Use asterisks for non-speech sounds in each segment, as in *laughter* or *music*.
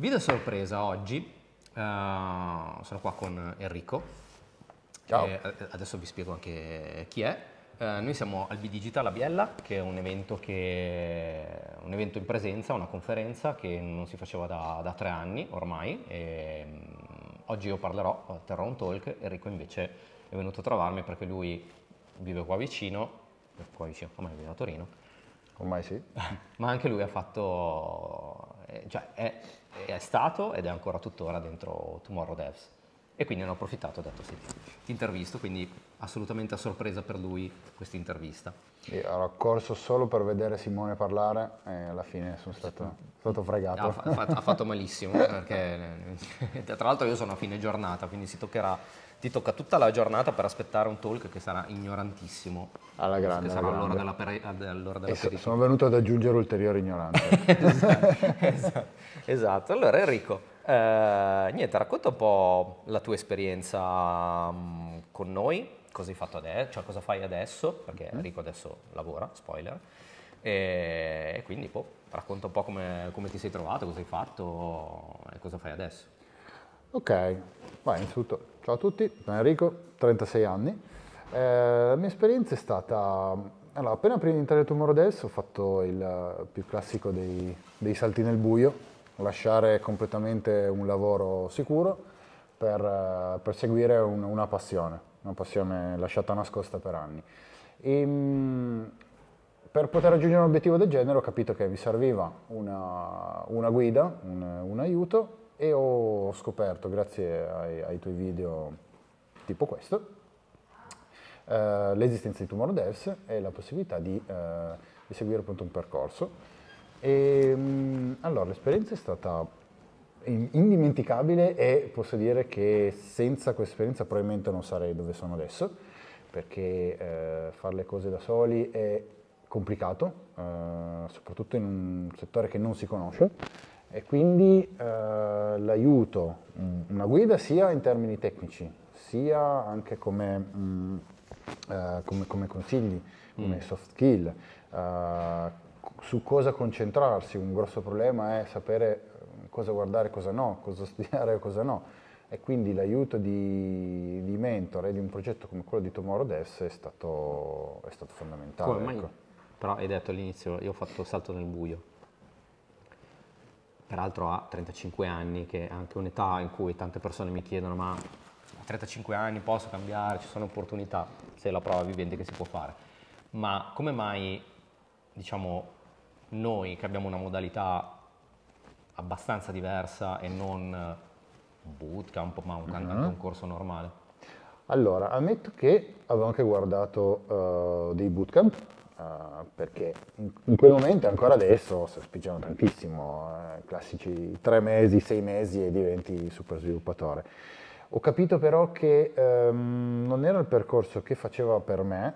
Video sorpresa oggi, uh, sono qua con Enrico. Ciao. E adesso vi spiego anche chi è. Uh, noi siamo al B-Digital a Biella, che è un evento, che, un evento, in presenza, una conferenza che non si faceva da, da tre anni ormai. E, um, oggi io parlerò, terrò un talk, Enrico invece è venuto a trovarmi perché lui vive qua vicino, qua vicino, ormai vive a Torino. Ormai sì. *laughs* Ma anche lui ha fatto, cioè è, è stato ed è ancora tuttora dentro Tomorrow Devs. E quindi ne ho approfittato e ho detto sì, ti intervisto, quindi assolutamente a sorpresa per lui questa intervista. Ero corso solo per vedere Simone parlare e alla fine sono stato, stato fregato. Ha, fatto, ha fatto malissimo, *laughs* perché tra l'altro io sono a fine giornata, quindi si toccherà ti tocca tutta la giornata per aspettare un talk che sarà ignorantissimo. Alla grande. Che sarà all'ora della, peri- all'ora della so, Sono venuto ad aggiungere ulteriori ignoranze. esatto, *laughs* esatto, esatto. Allora Enrico, eh, niente, racconta un po' la tua esperienza um, con noi, cosa hai fatto adesso, cioè cosa fai adesso, perché mm. Enrico adesso lavora, spoiler, e, e quindi boh, racconta un po' come, come ti sei trovato, cosa hai fatto e cosa fai adesso. Ok, Vai, innanzitutto ciao a tutti, sono Enrico, 36 anni. Eh, la mia esperienza è stata, allora, appena prima di entrare in Tomorrow ho fatto il più classico dei, dei salti nel buio, lasciare completamente un lavoro sicuro per, per seguire un, una passione, una passione lasciata nascosta per anni. E, ehm, per poter raggiungere un obiettivo del genere ho capito che mi serviva una, una guida, un, un aiuto e ho scoperto, grazie ai, ai tuoi video tipo questo, eh, l'esistenza di Tomorrow Devs e la possibilità di, eh, di seguire appunto un percorso. E, mh, mm, allora, l'esperienza è stata indimenticabile e posso dire che senza questa esperienza probabilmente non sarei dove sono adesso, perché eh, fare le cose da soli è complicato, eh, soprattutto in un settore che non si conosce e quindi eh, l'aiuto, una guida sia in termini tecnici, sia anche come, mh, mm, eh, come, come consigli, come mm. soft skill, eh, su cosa concentrarsi. Un grosso problema è sapere eh, cosa guardare e cosa no, cosa *laughs* studiare e cosa no. E quindi l'aiuto di, di mentore di un progetto come quello di Tomorrow Devs è stato, è stato fondamentale. Come mai? Ecco. Però hai detto all'inizio, io ho fatto il salto nel buio peraltro ha 35 anni, che è anche un'età in cui tante persone mi chiedono ma a 35 anni posso cambiare, ci sono opportunità, se la prova vivente che si può fare. Ma come mai, diciamo, noi che abbiamo una modalità abbastanza diversa e non bootcamp, ma un, uh-huh. un corso normale? Allora, ammetto che avevo anche guardato uh, dei bootcamp Uh, perché in, in, quel momento, ancora adesso, si spingono tantissimo, uh, classici tre mesi, sei mesi e diventi super sviluppatore. Ho capito però che um, non era il percorso che faceva per me,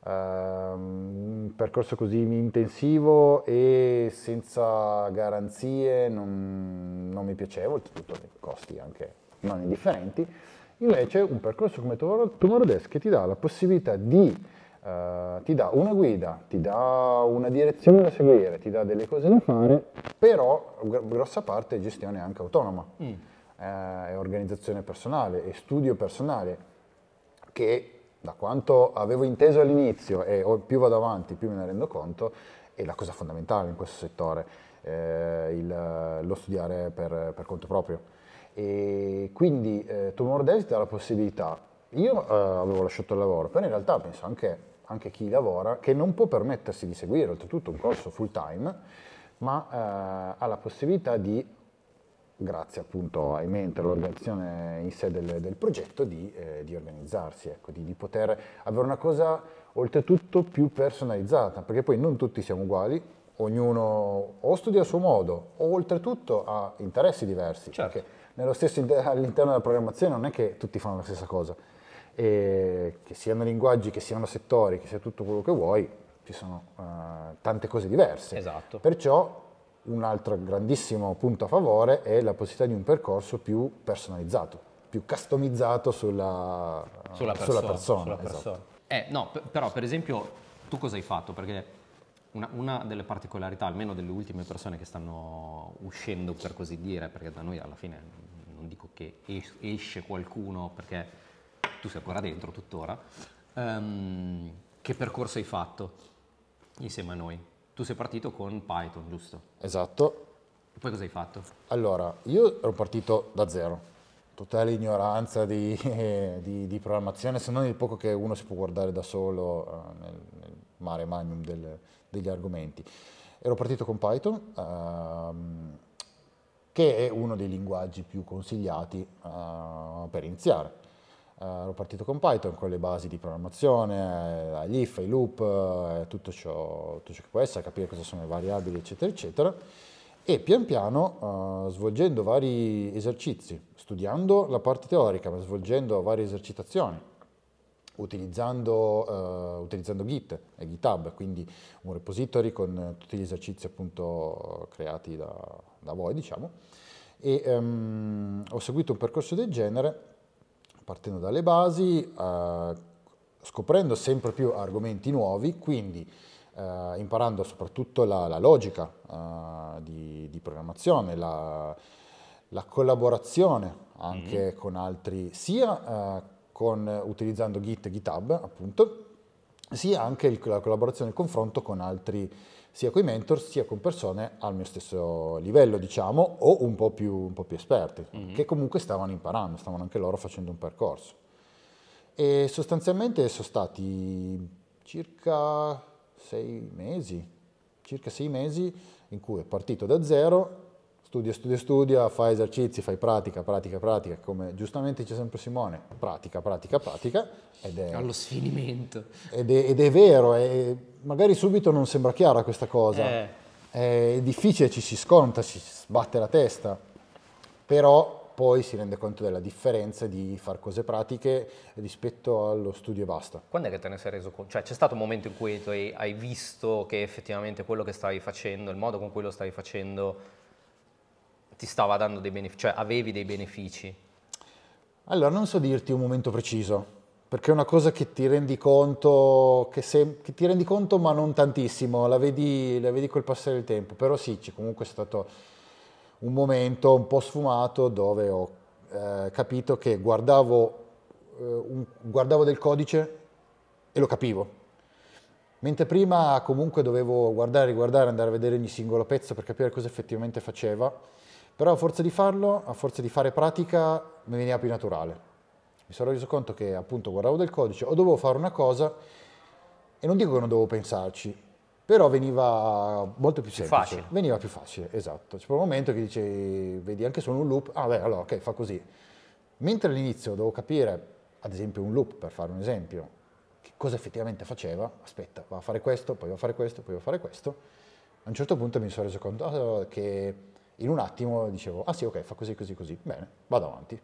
uh, un percorso così intensivo e senza garanzie non, non mi piaceva, oltretutto costi anche non indifferenti. Invece un percorso come Tomorrow che ti dà la possibilità di Uh, ti dà una guida, ti dà una direzione da seguire, ti dà delle cose da fare, però grossa parte è gestione anche autonoma, mm. uh, è organizzazione personale, è studio personale, che da quanto avevo inteso all'inizio e più vado avanti più me ne rendo conto, è la cosa fondamentale in questo settore, eh, il, lo studiare per, per, conto proprio. E quindi eh, Tomorrow Days ti dà la possibilità io eh, avevo lasciato il lavoro, però in realtà penso anche anche chi lavora, che non può permettersi di seguire oltretutto un corso full time, ma eh, ha la possibilità di, grazie appunto ai mentor, all'organizzazione in sé del, del progetto, di, eh, di organizzarsi, ecco, di, di, poter avere una cosa oltretutto più personalizzata, perché poi non tutti siamo uguali, ognuno o studia a suo modo o oltretutto ha interessi diversi, certo. perché nello stesso, all'interno della programmazione non è che tutti fanno la stessa cosa e che siano linguaggi, che siano settori, che sia tutto quello che vuoi, ci sono uh, tante cose diverse. Esatto. Perciò un altro grandissimo punto a favore è la possibilità di un percorso più personalizzato, più customizzato sulla, sulla persona. Sulla persona, sulla persona. Esatto. Eh, no, p- però per esempio tu cosa hai fatto? Perché una, una, delle particolarità, almeno delle ultime persone che stanno uscendo per così dire, perché da noi alla fine non dico che es- esce qualcuno perché tu sei ancora dentro tuttora, um, che percorso hai fatto insieme a noi? Tu sei partito con Python, giusto? Esatto. E poi cosa hai fatto? Allora, io ero partito da zero, totale ignoranza di, *laughs* di, di programmazione, se non il poco che uno si può guardare da solo uh, nel, nel, mare magnum del, degli argomenti. Ero partito con Python, uh, che è uno dei linguaggi più consigliati uh, per iniziare. Uh, ero partito con Python con le basi di programmazione, gli if, i loop, uh, tutto, ciò, tutto, ciò, che può essere, capire cosa sono le variabili, eccetera, eccetera. E pian piano, uh, svolgendo vari esercizi, studiando la parte teorica, ma svolgendo varie esercitazioni, utilizzando, utilizzando Git e GitHub, quindi un repository con tutti gli esercizi appunto creati da, da voi, diciamo, e um, ho seguito un percorso del genere partendo dalle basi, uh, scoprendo sempre più argomenti nuovi, quindi uh, imparando soprattutto la, la logica uh, di, di, programmazione, la, la, collaborazione anche mm-hmm. con altri, sia con, utilizzando Git e GitHub appunto, sia anche il, la collaborazione e il confronto con altri sia con i mentor sia con persone al mio stesso livello, diciamo, o un po' più, un po più esperti, mm-hmm. che comunque stavano imparando, stavano anche loro facendo un percorso. E sostanzialmente sono stati circa sei mesi, circa sei mesi in cui è partito da zero, studia, studia, studia, fa esercizi, fai pratica, pratica, pratica, come giustamente dice sempre Simone, pratica, pratica, pratica. Ed è, Allo sfinimento. Ed è, ed è vero, è, magari subito non sembra chiara questa cosa, eh. è difficile, ci si sconta, ci si sbatte la testa, però poi si rende conto della differenza di fare cose pratiche rispetto allo studio e basta. Quando è che te ne sei reso conto? Cioè c'è stato un momento in cui tu hai, hai visto che effettivamente quello che stavi facendo, il modo con cui lo stavi facendo ti stava dando dei benefici, cioè avevi dei benefici? Allora, non so dirti un momento preciso, perché è una cosa che ti rendi conto, che, se, che ti rendi conto ma non tantissimo, la vedi, la vedi col passare del tempo, però sì, c'è comunque stato un momento un po' sfumato dove ho eh, capito che guardavo, eh, un, guardavo del codice e lo capivo. Mentre prima comunque dovevo guardare, riguardare, andare a vedere ogni singolo pezzo per capire cosa effettivamente faceva però a forza di farlo, a forza di fare pratica, mi veniva più naturale. Mi sono reso conto che appunto guardavo del codice o dovevo fare una cosa e non dico che non dovevo pensarci, però veniva molto più semplice. Facile. Veniva più facile, esatto. C'è un momento che dice, vedi anche solo un loop, ah beh, allora ok, fa così. Mentre all'inizio dovevo capire, ad esempio un loop, per fare un esempio, che cosa effettivamente faceva, aspetta, va a fare questo, poi va a fare questo, poi va a fare questo, a un certo punto mi sono reso conto che in un attimo dicevo, ah sì, ok, fa così, così, così, bene, vado avanti.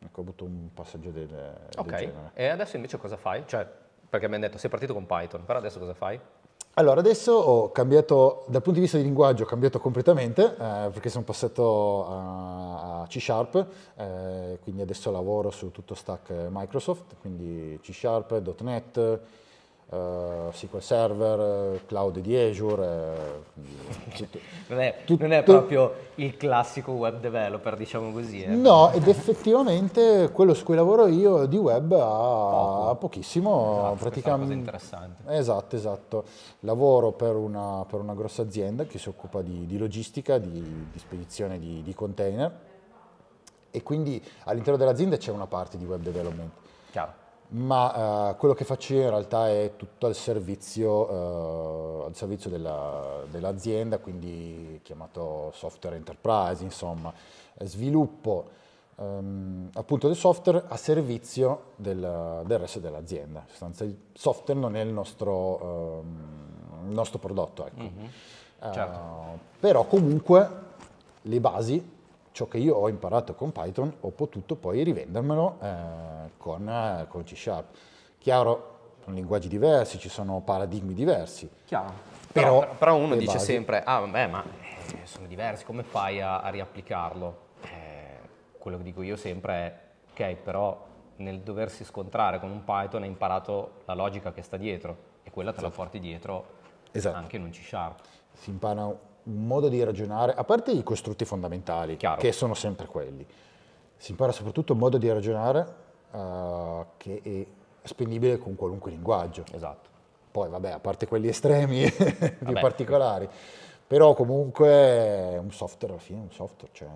Ecco, ho avuto un passaggio del, del Ok, genere. e adesso invece cosa fai? Cioè, perché mi hanno detto sei partito con Python, però adesso cosa fai? Allora, adesso ho cambiato, dal punto di vista di linguaggio, ho cambiato completamente, eh, perché sono passato a, a C Sharp, eh, quindi adesso lavoro su tutto stack Microsoft, quindi C Sharp, .NET, Uh, SQL Server, cloud di Azure. Eh, *laughs* tutto, non, è, tutto, non, è, proprio il classico web developer, diciamo così. Eh. No, ed effettivamente quello su cui lavoro io di web ha pochissimo. Esatto, praticamente. interessante. Esatto, esatto. Lavoro per una, per una, grossa azienda che si occupa di, di logistica, di, di spedizione di, di container e quindi all'interno dell'azienda c'è una parte di web development. Chiaro ma uh, quello che faccio io in realtà è tutto al servizio, uh, al servizio della, dell'azienda, quindi chiamato software enterprise, insomma, sviluppo um, appunto del software a servizio del, del resto dell'azienda. il software non è il nostro, um, il nostro prodotto, ecco. Mm-hmm. Certo. Uh, però comunque le basi ciò che io ho imparato con Python ho potuto poi rivendermelo eh, con, eh, con C Sharp. Chiaro, sono linguaggi diversi, ci sono paradigmi diversi. Chiaro. Però, però, però uno dice basi... sempre, ah vabbè, ma eh, sono diversi, come fai a, a riapplicarlo? Eh, quello che dico io sempre è, ok, però nel doversi scontrare con un Python hai imparato la logica che sta dietro e quella te esatto. la porti dietro Esatto. anche in un C-Sharp. Si impara un modo di ragionare, a parte i costrutti fondamentali, Chiaro. che sono sempre quelli, si impara soprattutto un modo di ragionare eh, che è spendibile con qualunque linguaggio. Esatto. Poi, vabbè, a parte quelli estremi *laughs* più particolari, però comunque è un software alla fine, è un software, cioè,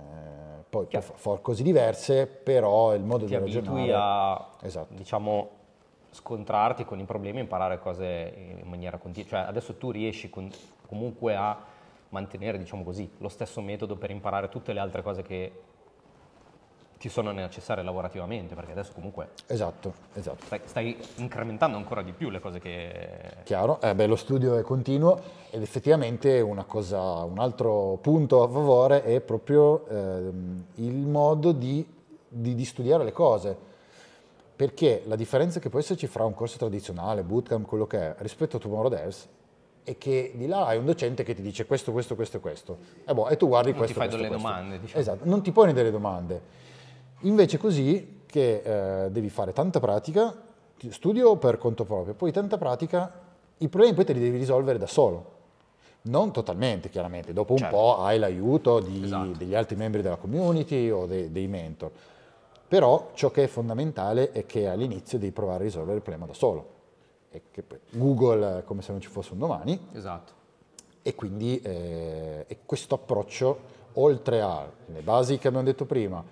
poi Chiaro. fa- cose diverse, però il modo Ti di ragionare... a, Esatto. diciamo, scontrarti con i problemi e imparare cose in maniera continua. Cioè, adesso tu riesci con- comunque a mantenere, diciamo così, lo stesso metodo per imparare tutte le altre cose che ti sono necessarie lavorativamente, perché adesso comunque Esatto, esatto. stai, stai incrementando ancora di più le cose che... Chiaro, eh beh, lo studio è continuo ed effettivamente una cosa, un altro punto a favore è proprio ehm, il modo di, di- di studiare le cose, perché la differenza che può esserci fra un corso tradizionale, bootcamp, quello che è, rispetto a Tomorrow Devs, è che di là hai un docente che ti dice questo, questo, questo e questo, e, boh, e tu guardi Non questo, ti fai questo, delle questo. domande, diciamo. Esatto, non ti poni delle domande. Invece così che eh, devi fare tanta pratica, ti- studio per conto proprio, poi tanta pratica, i problemi poi te li devi risolvere da solo. Non totalmente, chiaramente, dopo un Certo. po' hai l'aiuto di- Esatto. degli altri membri della community o de- dei mentor. Però ciò che è fondamentale è che all'inizio devi provare a risolvere il problema da solo. Google come se non ci fosse un domani, Esatto. e quindi eh, e questo approccio, oltre alle basi che abbiamo detto prima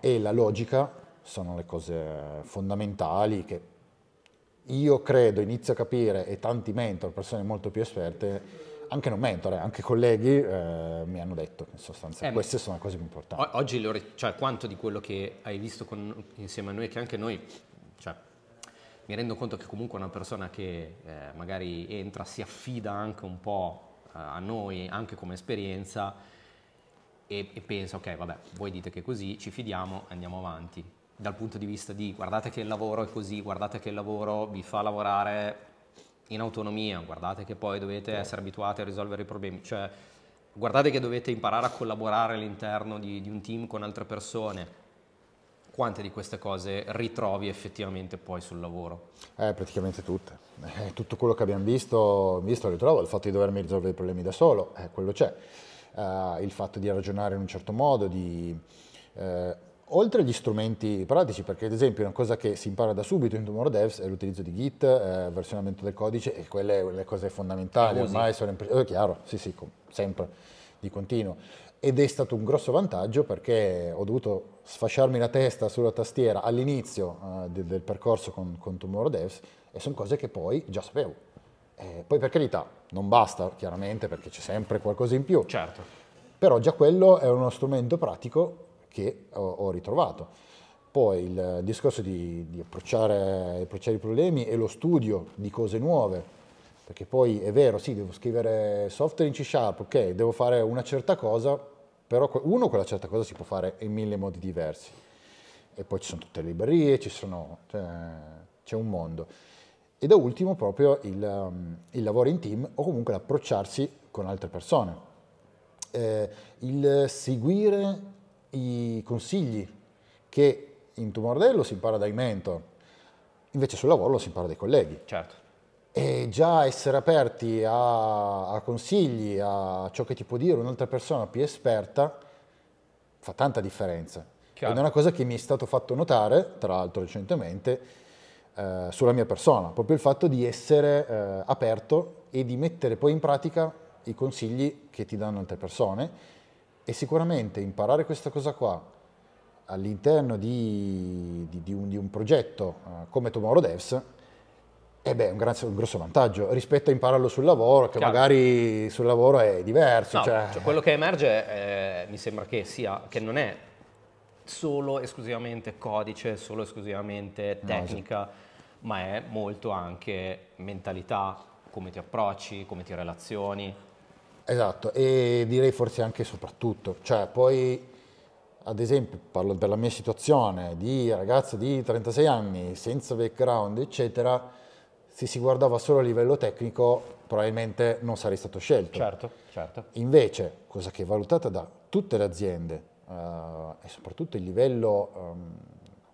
e la logica, sono le cose fondamentali che io credo, inizio a capire e tanti mentor, persone molto più esperte, anche non mentor, eh, anche colleghi, eh, mi hanno detto che in sostanza Eh, queste sono le cose più importanti. Oggi, cioè, quanto di quello che hai visto con- insieme a noi, che anche noi, cioè, mi rendo conto che comunque una persona che eh, magari entra, si affida anche un po' eh, a noi, anche come esperienza, e, e pensa, ok, vabbè, voi dite che è così, ci fidiamo, andiamo avanti. Dal punto di vista di guardate che il lavoro è così, guardate che il lavoro vi fa lavorare in autonomia, guardate che poi dovete essere abituati a risolvere i problemi, cioè guardate che dovete imparare a collaborare all'interno di, di un team con altre persone. Quante di queste cose ritrovi effettivamente poi sul lavoro? Eh, praticamente tutte. Eh, tutto quello che abbiamo visto, visto ritrovo, il fatto di dovermi risolvere i problemi da solo, eh, quello c'è. Eh, il fatto di ragionare in un certo modo, di, eh, oltre agli strumenti pratici, perché ad esempio una cosa che si impara da subito in Tomorrow Devs è l'utilizzo di Git, versionamento del codice, e quelle le cose fondamentali, ormai sono impre- chiaro, sì sì, sempre, di continuo. Ed è stato un grosso vantaggio perché ho dovuto sfasciarmi la testa sulla tastiera all'inizio eh, de- del percorso con, con Tomorrow Devs e sono cose che poi già sapevo. Eh, poi per carità, non basta chiaramente perché c'è sempre qualcosa in più, Certo. però già quello è uno strumento pratico che ho, ho ritrovato. Poi il discorso di, di approcciare, approcciare i problemi e lo studio di cose nuove, perché poi è vero, sì, devo scrivere software in C Sharp, ok, devo fare una certa cosa, però uno quella certa cosa si può fare in mille modi diversi. E poi ci sono tutte le librerie, ci sono, cioè, c'è un mondo. E da ultimo proprio il, um, il lavoro in team o comunque l'approcciarsi con altre persone. Eh, il seguire i consigli che in Tomordello si impara dai mentor, invece sul lavoro lo si impara dai colleghi. Certo. E già essere aperti a, a consigli, a ciò che ti può dire un'altra persona più esperta, fa tanta differenza. Chiaro. Ed è una cosa che mi è stato fatto notare, tra l'altro recentemente, eh, sulla mia persona, proprio il fatto di essere eh, aperto e di mettere poi in pratica i consigli che ti danno altre persone e sicuramente imparare questa cosa qua all'interno di, di- di un, di un progetto eh, come Tomorrow Devs eh beh, è un, gran- un grosso vantaggio rispetto a impararlo sul lavoro, che Chiaro. magari sul lavoro è diverso. No, cioè- cioè, quello che emerge eh, mi sembra che sia che non è solo esclusivamente codice, solo esclusivamente tecnica, ma è molto anche mentalità, come ti approcci, come ti relazioni. Esatto, e direi forse anche e soprattutto, cioè poi ad esempio parlo per la mia situazione di ragazzo di 36 anni senza background eccetera, se si guardava solo a livello tecnico probabilmente non sarei stato scelto. Certo, certo. Invece, cosa che è valutata da tutte le aziende eh, e soprattutto il livello, ehm,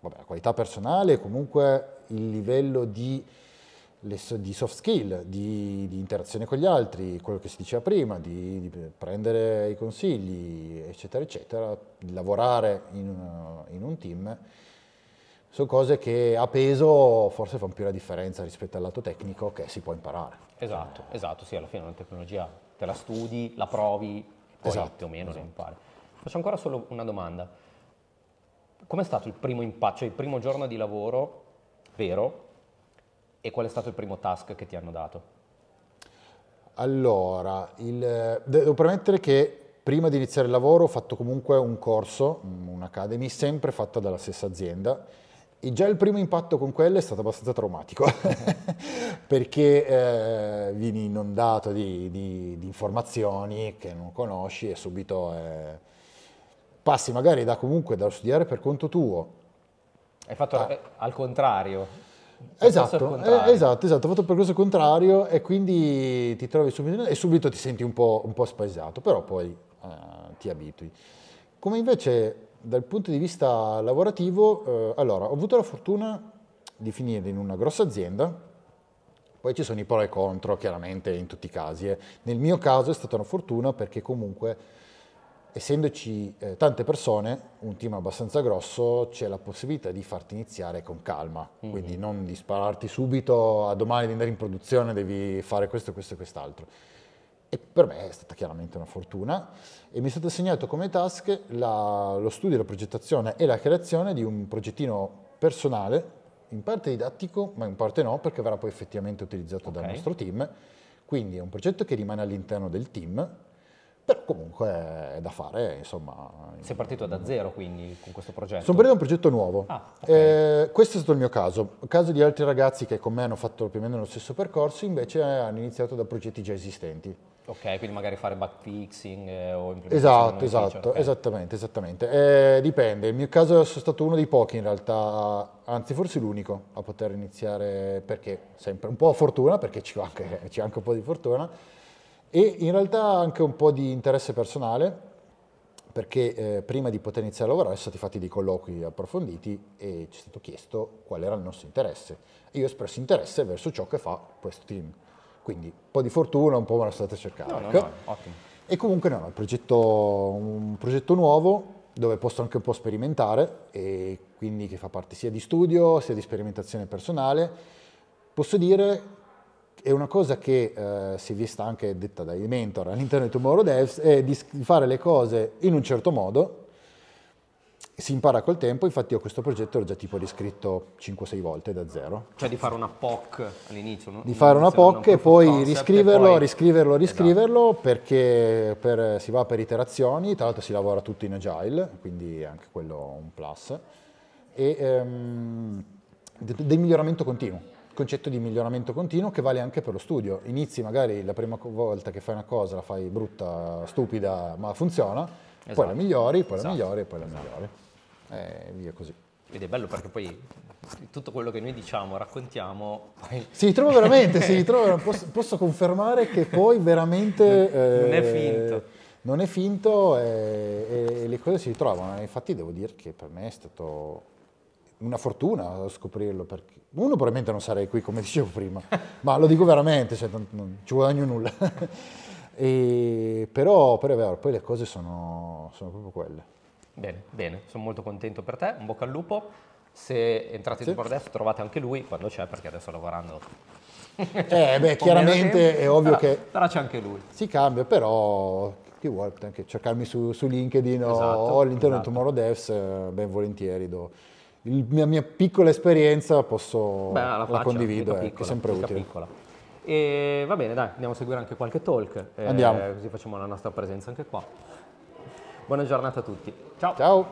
vabbè, la qualità personale comunque il livello di di soft skill, di, di interazione con gli altri, quello che si diceva prima, di, di prendere i consigli, eccetera, eccetera, di lavorare in, una- in un team, sono cose che a peso forse fanno più la differenza rispetto al lato tecnico che si può imparare. Esatto, esatto, sì, alla fine una tecnologia te la studi, la provi, poi Esatto, più o meno ne impari. Faccio ancora solo una domanda. Com'è stato il primo impatto, cioè il primo giorno di lavoro vero e qual è stato il primo task che ti hanno dato? Allora, il- devo premettere che prima di iniziare il lavoro ho fatto comunque un corso, un'academy, sempre fatta dalla stessa azienda e già il primo impatto con quella è stato abbastanza traumatico *laughs* perché eh, vieni inondato di, di- di informazioni che non conosci e subito eh, passi magari da comunque da studiare per conto tuo Hai fatto Ah. eh, al contrario. Esatto, eh, esatto, esatto, ho fatto il percorso contrario e quindi ti trovi subito e subito ti senti un po', un po' spaesato, però poi eh, ti abitui. Come invece dal punto di vista lavorativo, eh, allora, ho avuto la fortuna di finire in una grossa azienda, poi ci sono i pro e i contro, chiaramente in tutti i casi. eh. Nel mio caso è stata una fortuna perché comunque essendoci eh, tante persone, un team abbastanza grosso, c'è la possibilità di farti iniziare con calma, quindi non di spararti subito a domani di andare in produzione, devi fare questo, questo e quest'altro. E per me è stata chiaramente una fortuna e mi è stato assegnato come task la- lo studio, la progettazione e la creazione di un progettino personale, in parte didattico, ma in parte no, perché verrà poi effettivamente utilizzato dal Ok. nostro team. Quindi è un progetto che rimane all'interno del team, però comunque è da fare, insomma. Sei partito da zero quindi con questo progetto? Sono partito da un progetto nuovo. Ah, ok. Eh, questo è stato il mio caso. Il caso di altri ragazzi che con me hanno fatto più o meno lo stesso percorso, invece hanno iniziato da progetti già esistenti. Ok, quindi magari fare bug fixing eh, o implementazione Esatto, esatto, ok. esattamente, esattamente. Eh, dipende, il mio caso sono stato uno dei pochi in realtà, anzi forse l'unico a poter iniziare perché sempre un po' a fortuna, perché ci va anche, *laughs* anche un po' di fortuna, e in realtà anche un po' di interesse personale, perché eh, prima di poter iniziare a lavorare sono stati fatti dei colloqui approfonditi e ci è stato chiesto qual era il nostro interesse. E io ho espresso interesse verso ciò che fa questo team. Quindi un po' di fortuna, un po' me la state cercando. No, no, ecco. no, ottimo. E comunque no, è un progetto, un progetto nuovo dove posso anche un po' sperimentare e quindi che fa parte sia di studio sia di sperimentazione personale. Posso dire, è una cosa che eh, si è vista anche detta dai mentor all'interno di Tomorrow Devs, è di fare le cose in un certo modo, si impara col tempo, infatti io questo progetto l'ho già tipo riscritto 5-6 volte da zero Cioè di fare una POC all'inizio, no? di fare una POC e poi riscriverlo, poi- riscriverlo, Esatto. riscriverlo perché per- si va per iterazioni, tra l'altro si lavora tutto in agile, quindi anche quello un plus, e ehm, de- del miglioramento continuo, concetto di miglioramento continuo che vale anche per lo studio. Inizi magari la prima volta che fai una cosa, la fai brutta, stupida, ma funziona, poi Esatto. la migliori, poi Esatto. la migliori e poi la migliori. E via così. Ed è bello perché poi tutto quello che noi diciamo, raccontiamo, poi Si ritrova veramente, si *laughs* ritrova, posso, posso confermare che poi veramente... Non è eh, finto. Non è finto e, e le cose si ritrovano. E Infatti devo dire che per me è stato una fortuna scoprirlo, perché uno probabilmente non sarei qui come dicevo prima, ma lo dico veramente, cioè, non, non ci guadagno nulla. E- però, però è vero, poi le cose sono, sono proprio quelle. Bene, bene, sono molto contento per te, un bocca al lupo. Se entrate Sì. in Dev trovate anche lui quando c'è, perché adesso lavorando. Eh beh, *laughs* chiaramente è ovvio però- che Però c'è anche lui. si cambia, però chi vuole potete anche cercarmi su, su LinkedIn o- Esatto, o all'interno esatto. di Tomorrow Devs, eh, ben volentieri. do- la mia piccola esperienza posso, Beh, la faccia, condivido, eh, che è piccola, sempre utile. piccola. E va bene, dai, andiamo a seguire anche qualche talk. eh, Andiamo. Così facciamo la nostra presenza anche qua. Buona giornata a tutti. Ciao. Ciao!